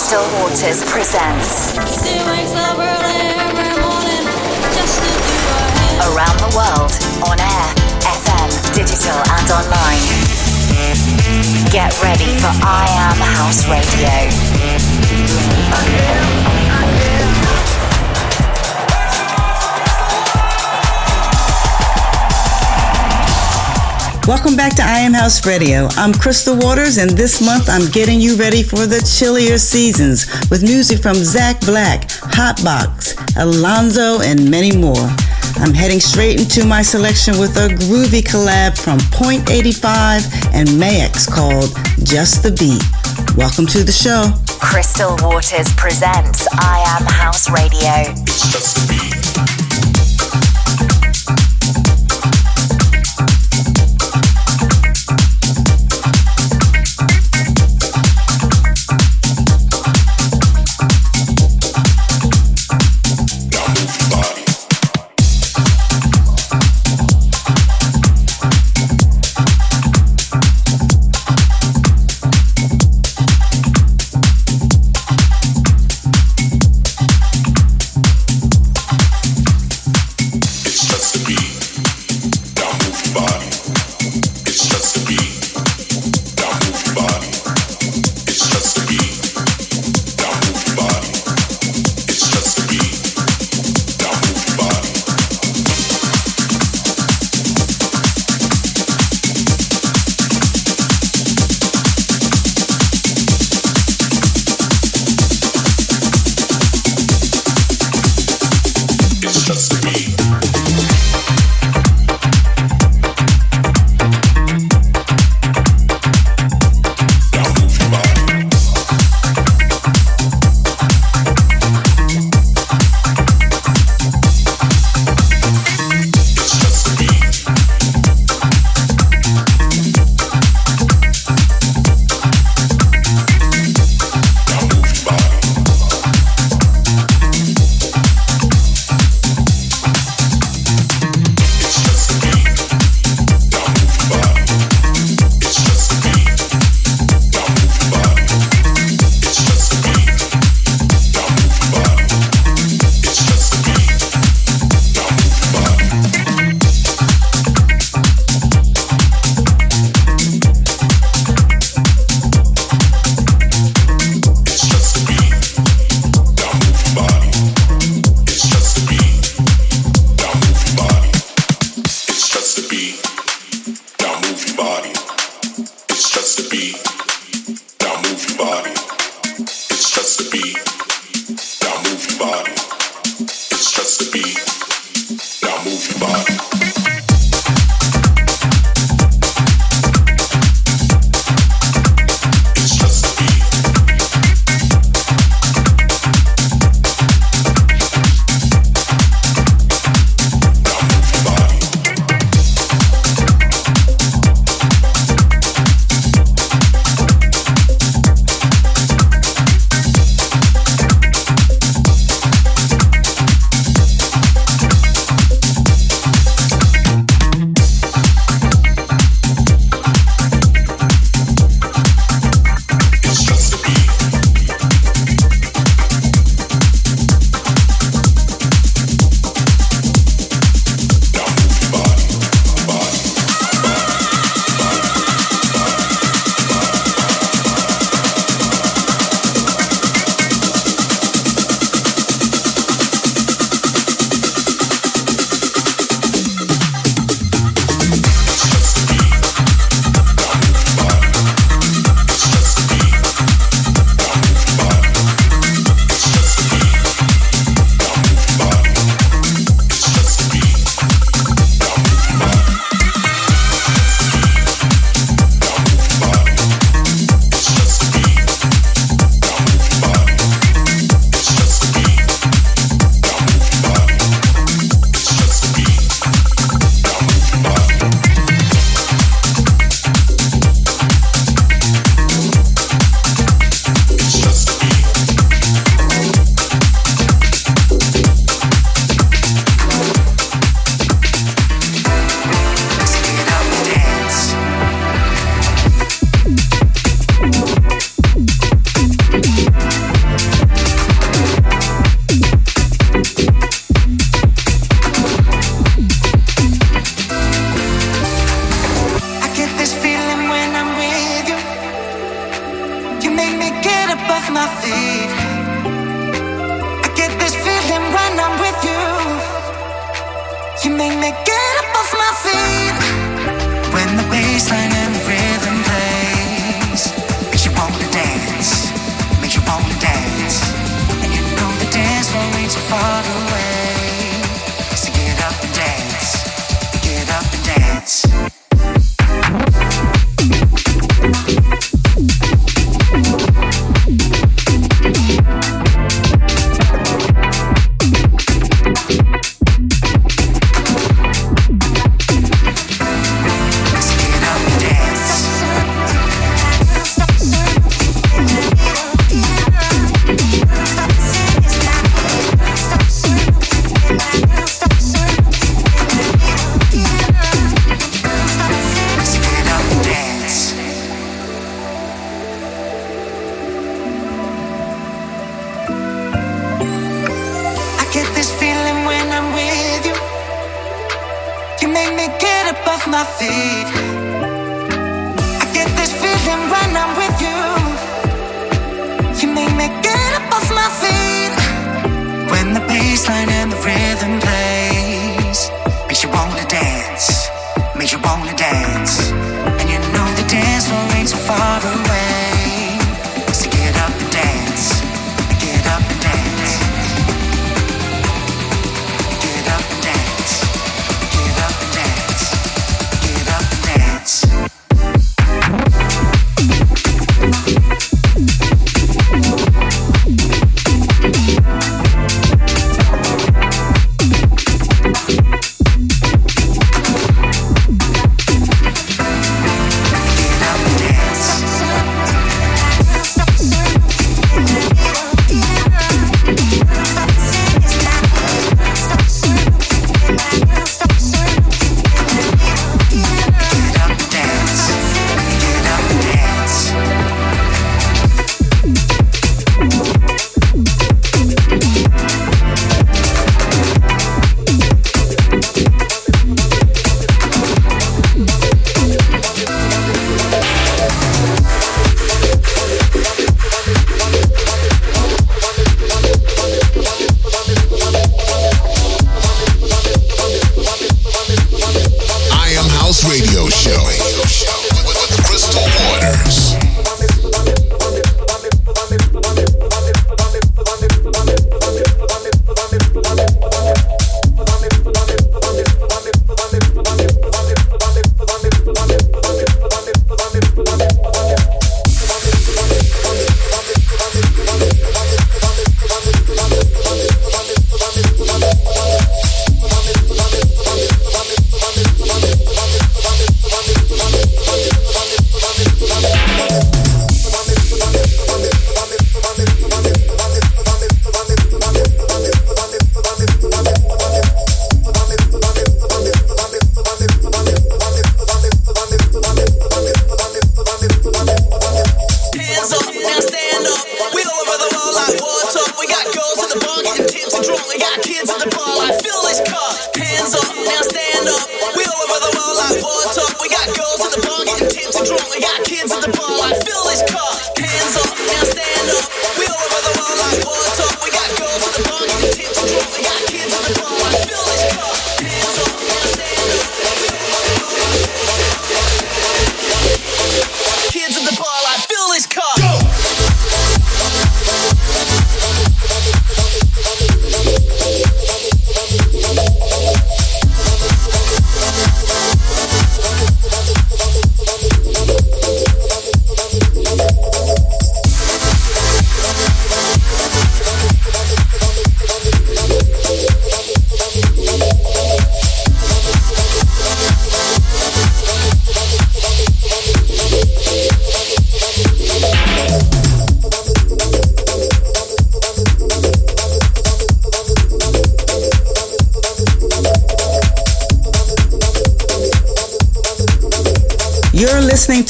Crystal Waters presents Around the World on air, FM, digital, and online. Get ready for I Am House Radio. Welcome back to I Am House Radio. I'm Crystal Waters, and this month I'm getting you ready for the chillier seasons with music from Zac Black, Hotboxx, Alonso, and many more. I'm heading straight into my selection with a groovy collab from Point85 and Maex called Just the Beat. Welcome to the show. Crystal Waters presents I Am House Radio.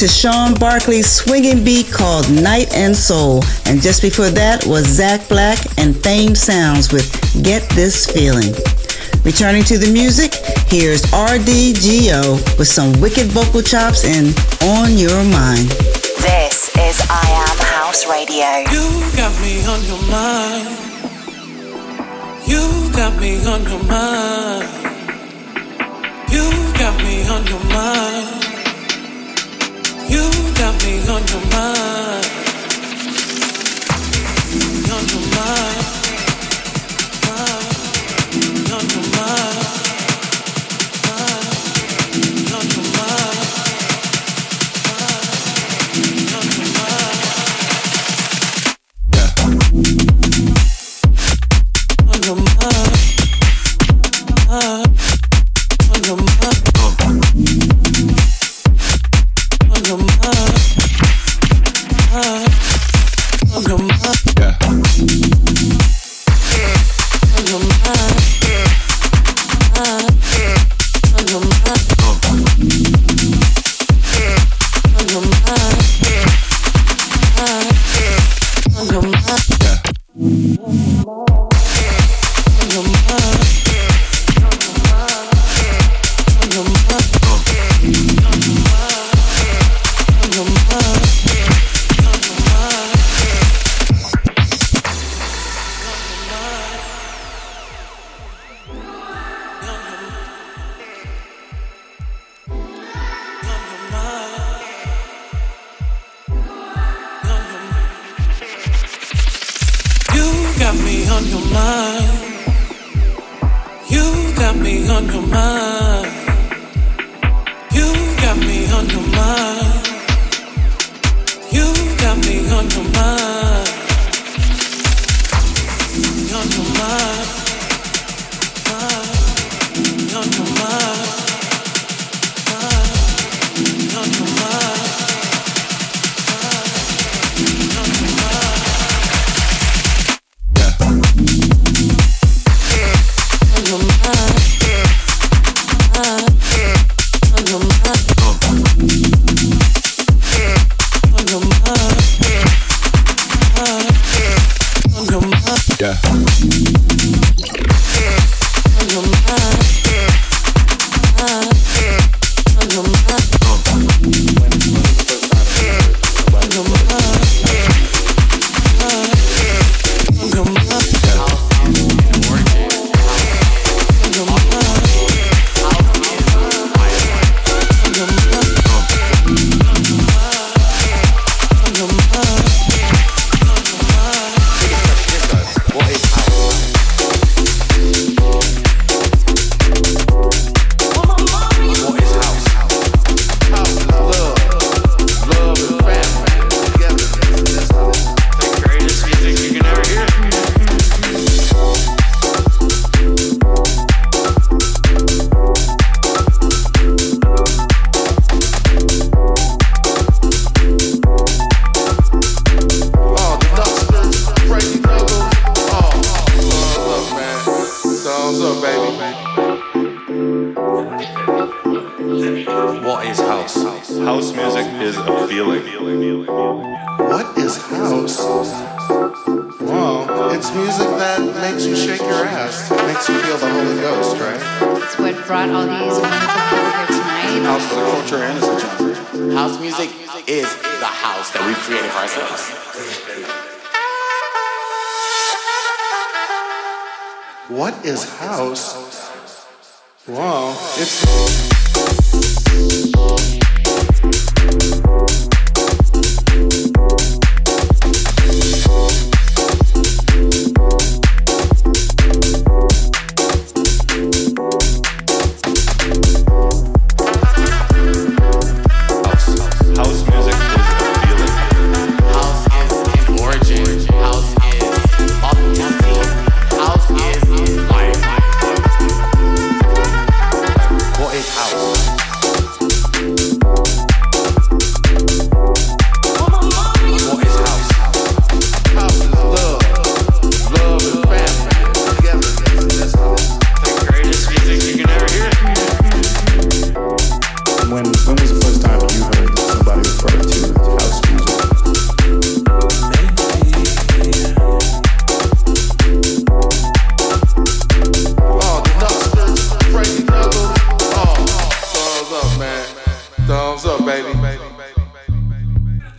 To Sean Bartley's swinging beat called Night and Soul. And just before that was Zac Black and Fame Sounds with Get This Feeling. Returning to the music, here's RDGO with some wicked vocal chops and On Your Mind. This is I Am House House Radio. You got me on your mind. You got me on your mind. You got me on your mind. Got me on your mind.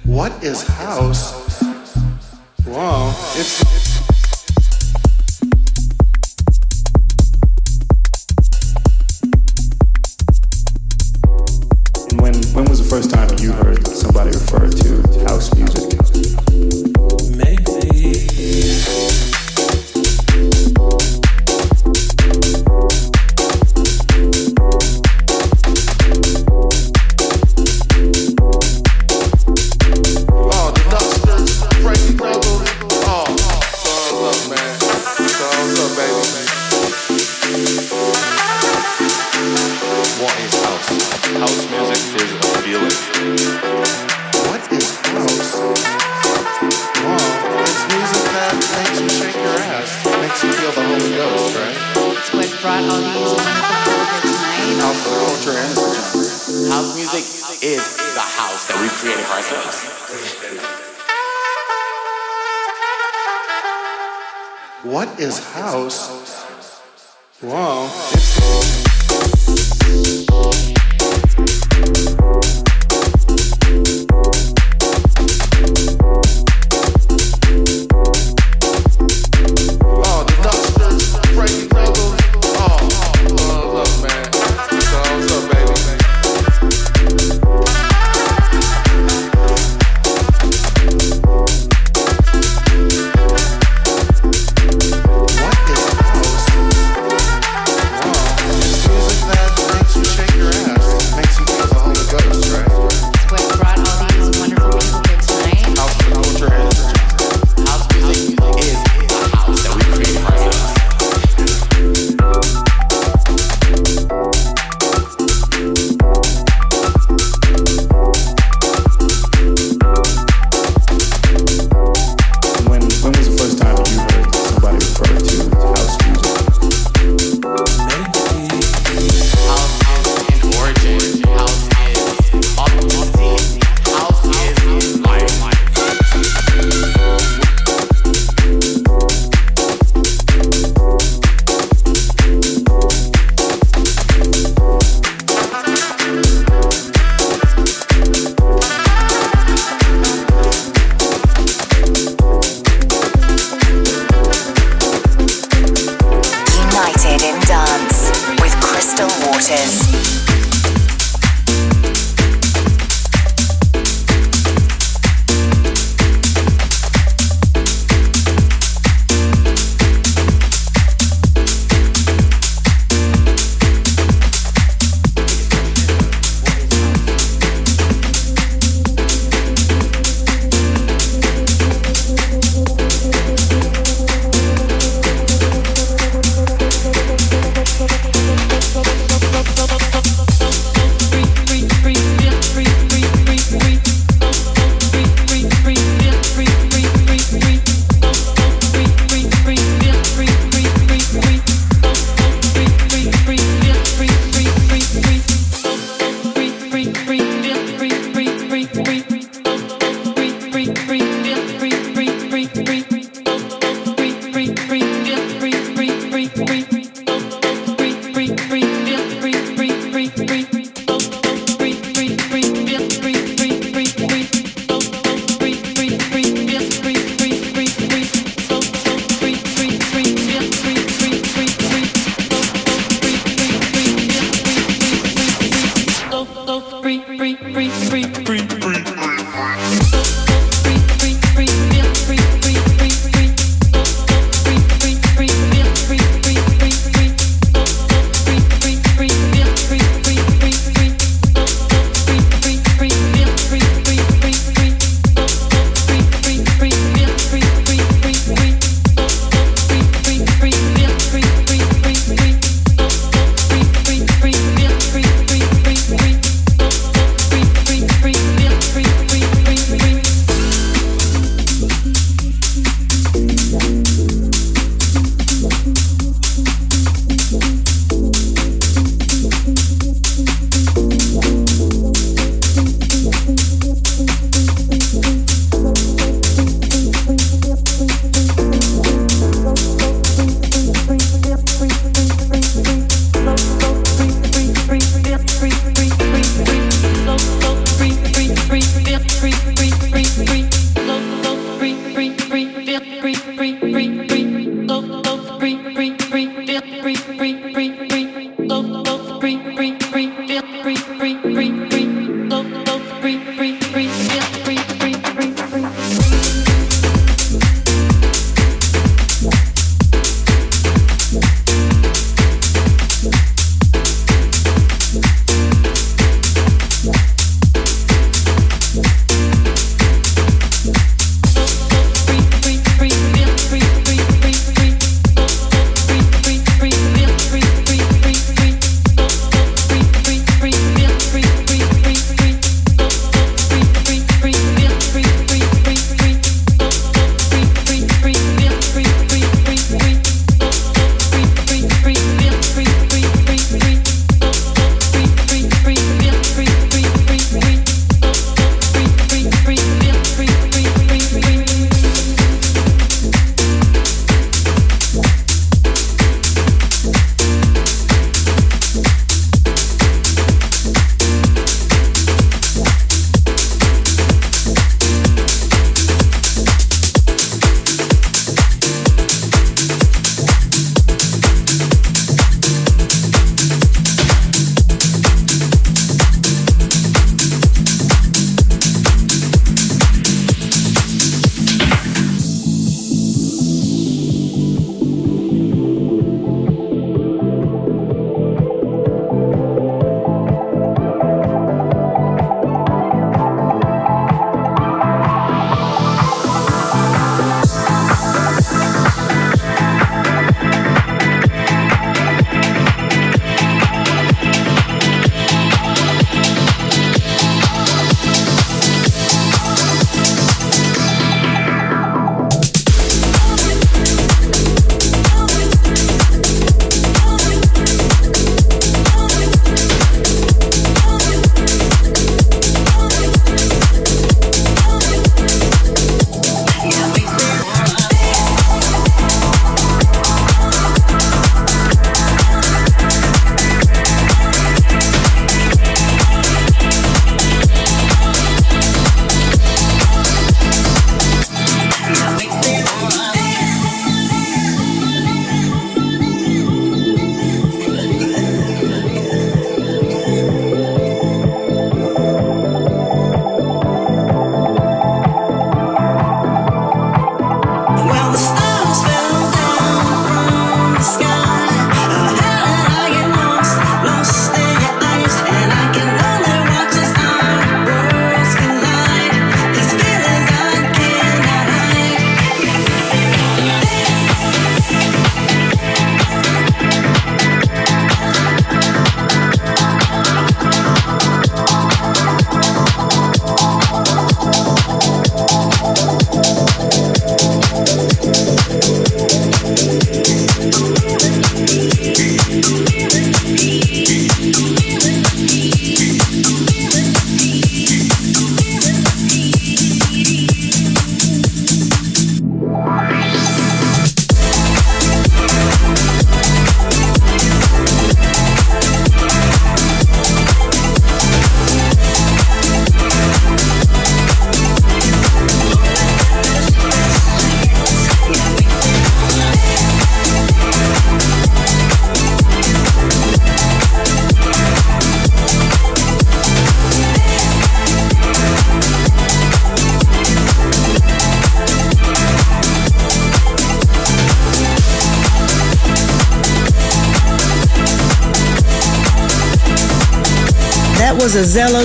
What is house? Shake your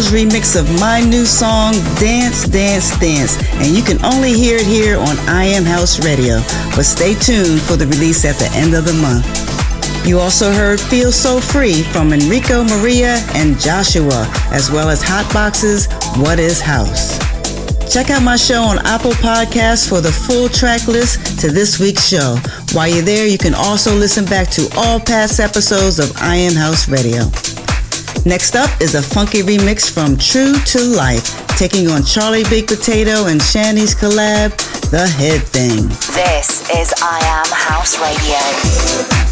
remix of my new song, Dance, Dance, Dance, and you can only hear it here on I Am House Radio. But stay tuned for the release at the end of the month. You also heard Feel So Free from Enrico Maria and Joshua, as well as Hotboxx's What is House. Check out my show on Apple Podcasts for the full track list to this week's show. While you're there, you can also listen back to all past episodes of I Am House Radio. Next up is a funky remix from True2Life, taking on Charlie Big Potato and Shanie's collab, The Head Thing. This is I Am House Radio.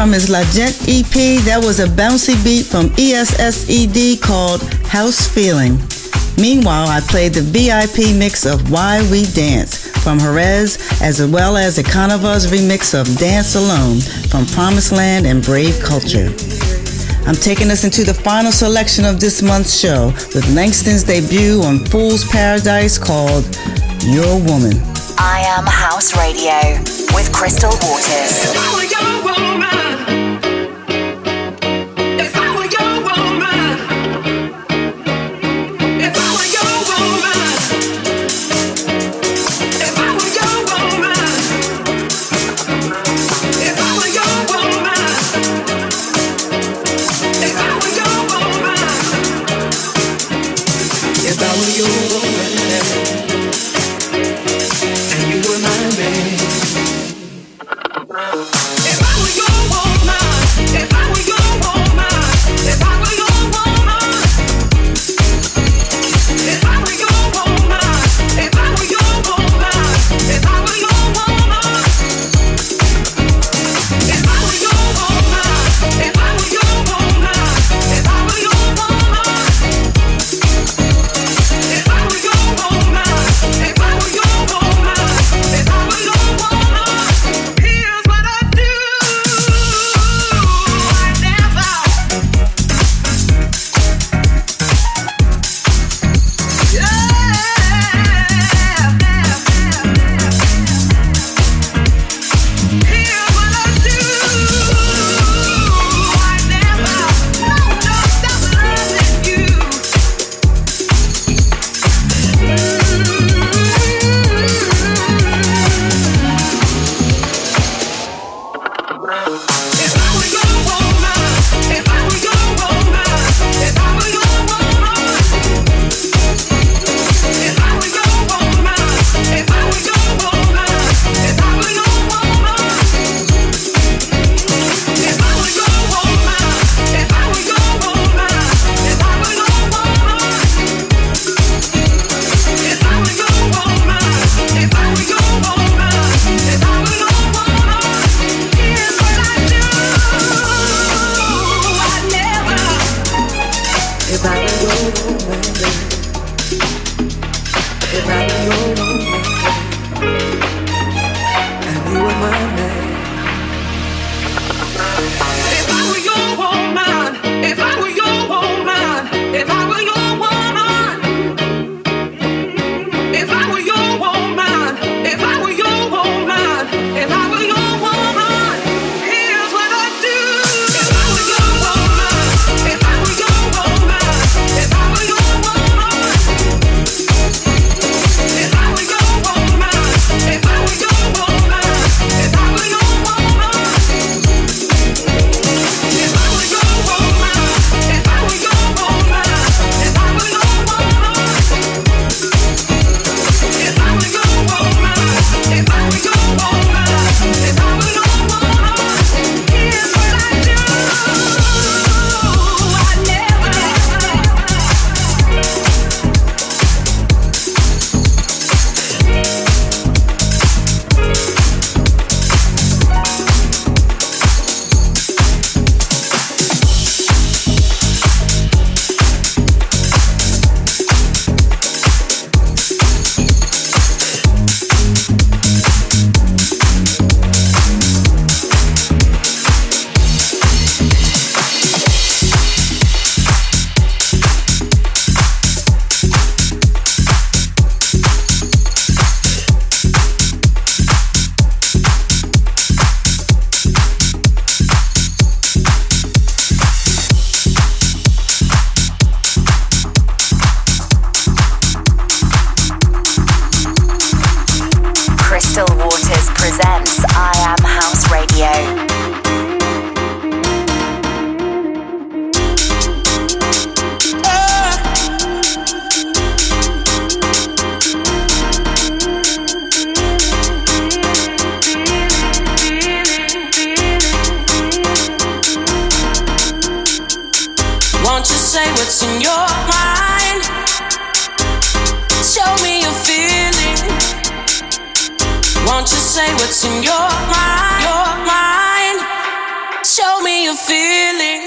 From his La Gent EP, that was a bouncy beat from ESSED called House Feeling. Meanwhile, I played the VIP mix of Why We Dance from Hreez, as well as a Carnivals remix of Dance Alone from Promise Land and Brave Culture. I'm taking us into the final selection of this month's show with Langton's debut on Fool's Paradise called Your Woman. I Am House Radio with Crystal Waters. Oh I what's in your mind. Show me your. Won't you say what's in your mind? Your mind. Show me your feeling.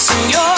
So you're.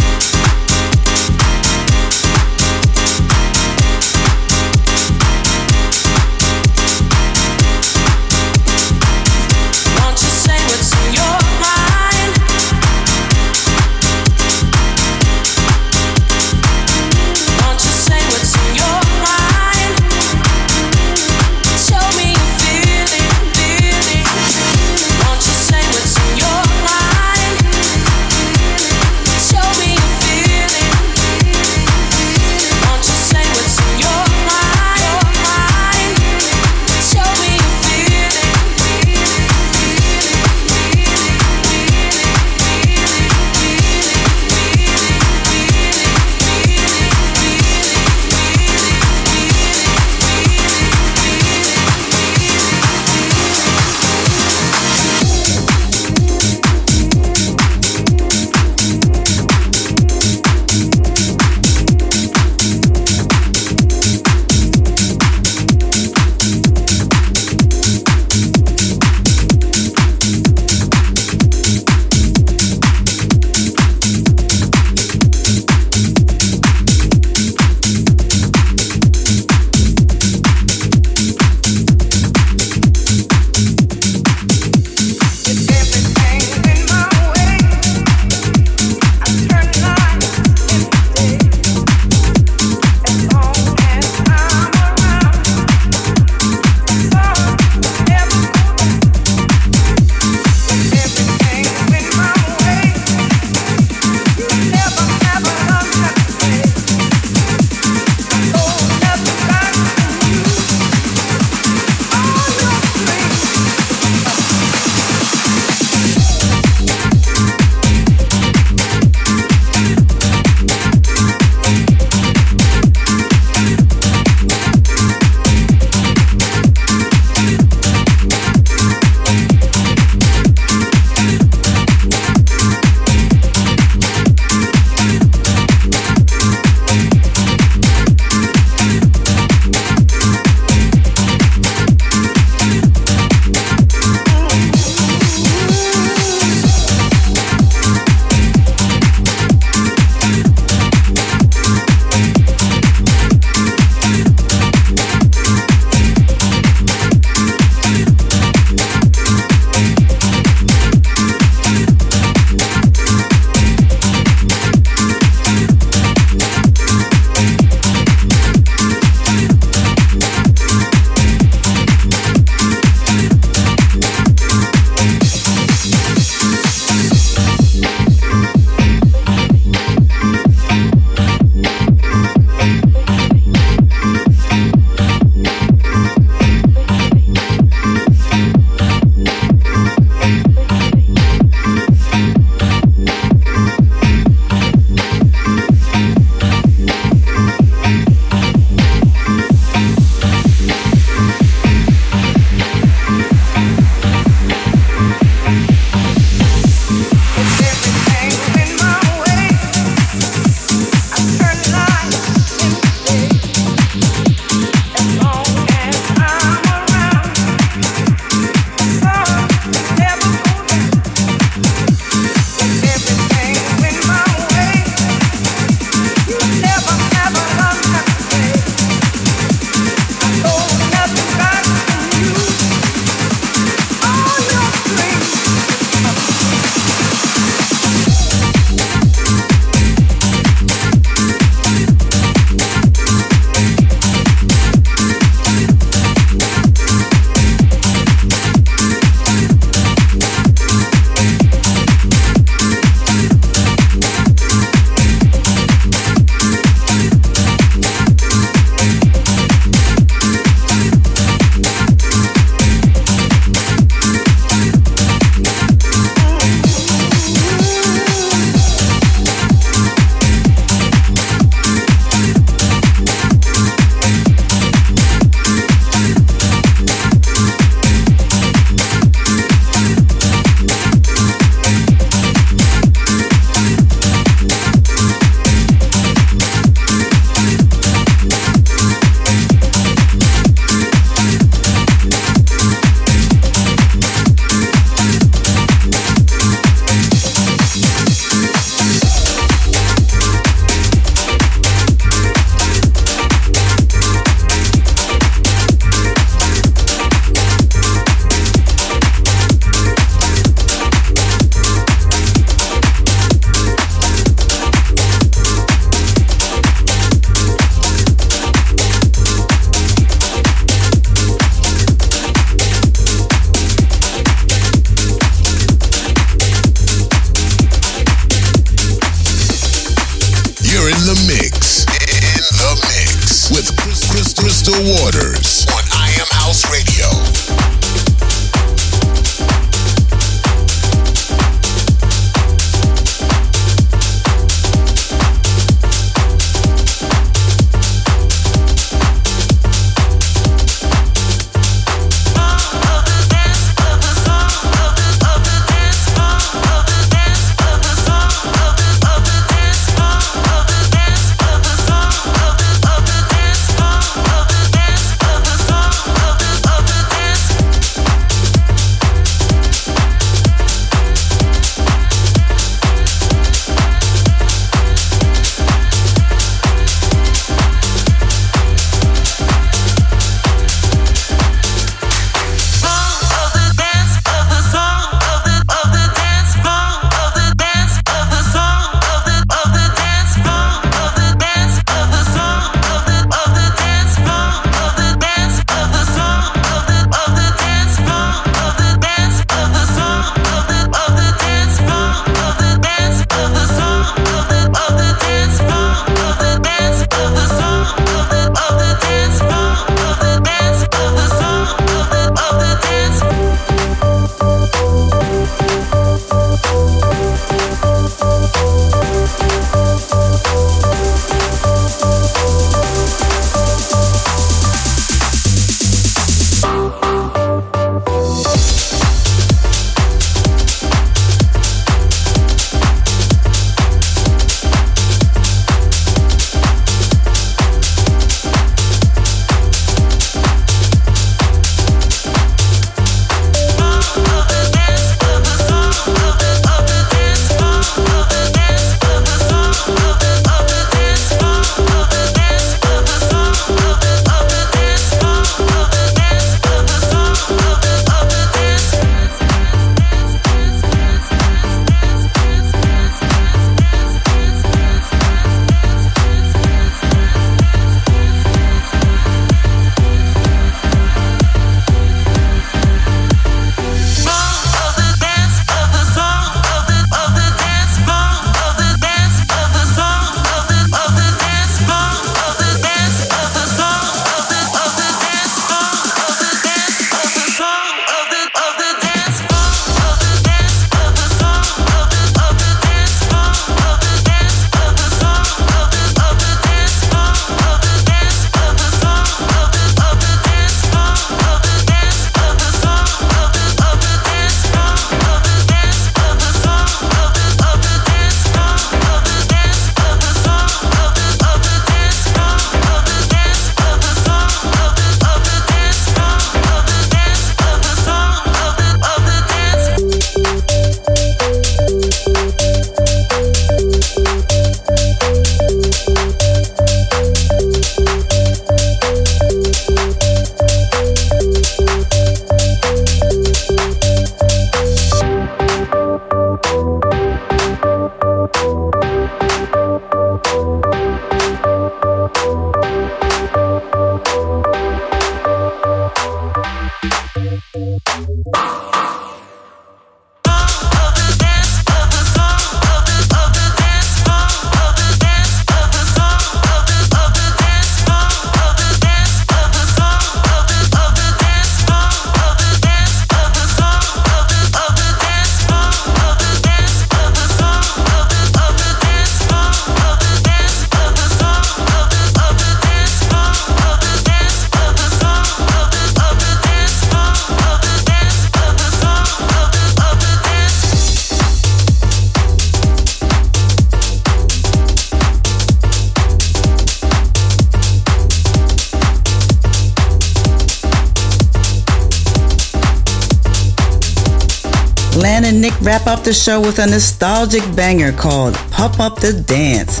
Wrap up the show with a nostalgic banger called Pump Up the Dance.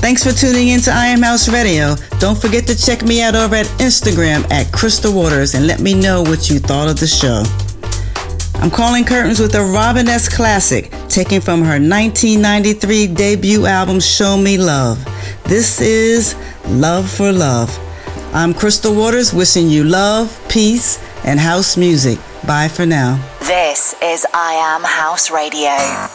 Thanks for tuning in to I Am House Radio. Don't forget to check me out over at Instagram at Crystal Waters and let me know what you thought of the show. I'm calling curtains with a Robin S. classic taken from her 1993 debut album Show Me Love. This is Love for Love. I'm Crystal Waters wishing you love, peace, and house music. Bye for now. This is I Am House Radio.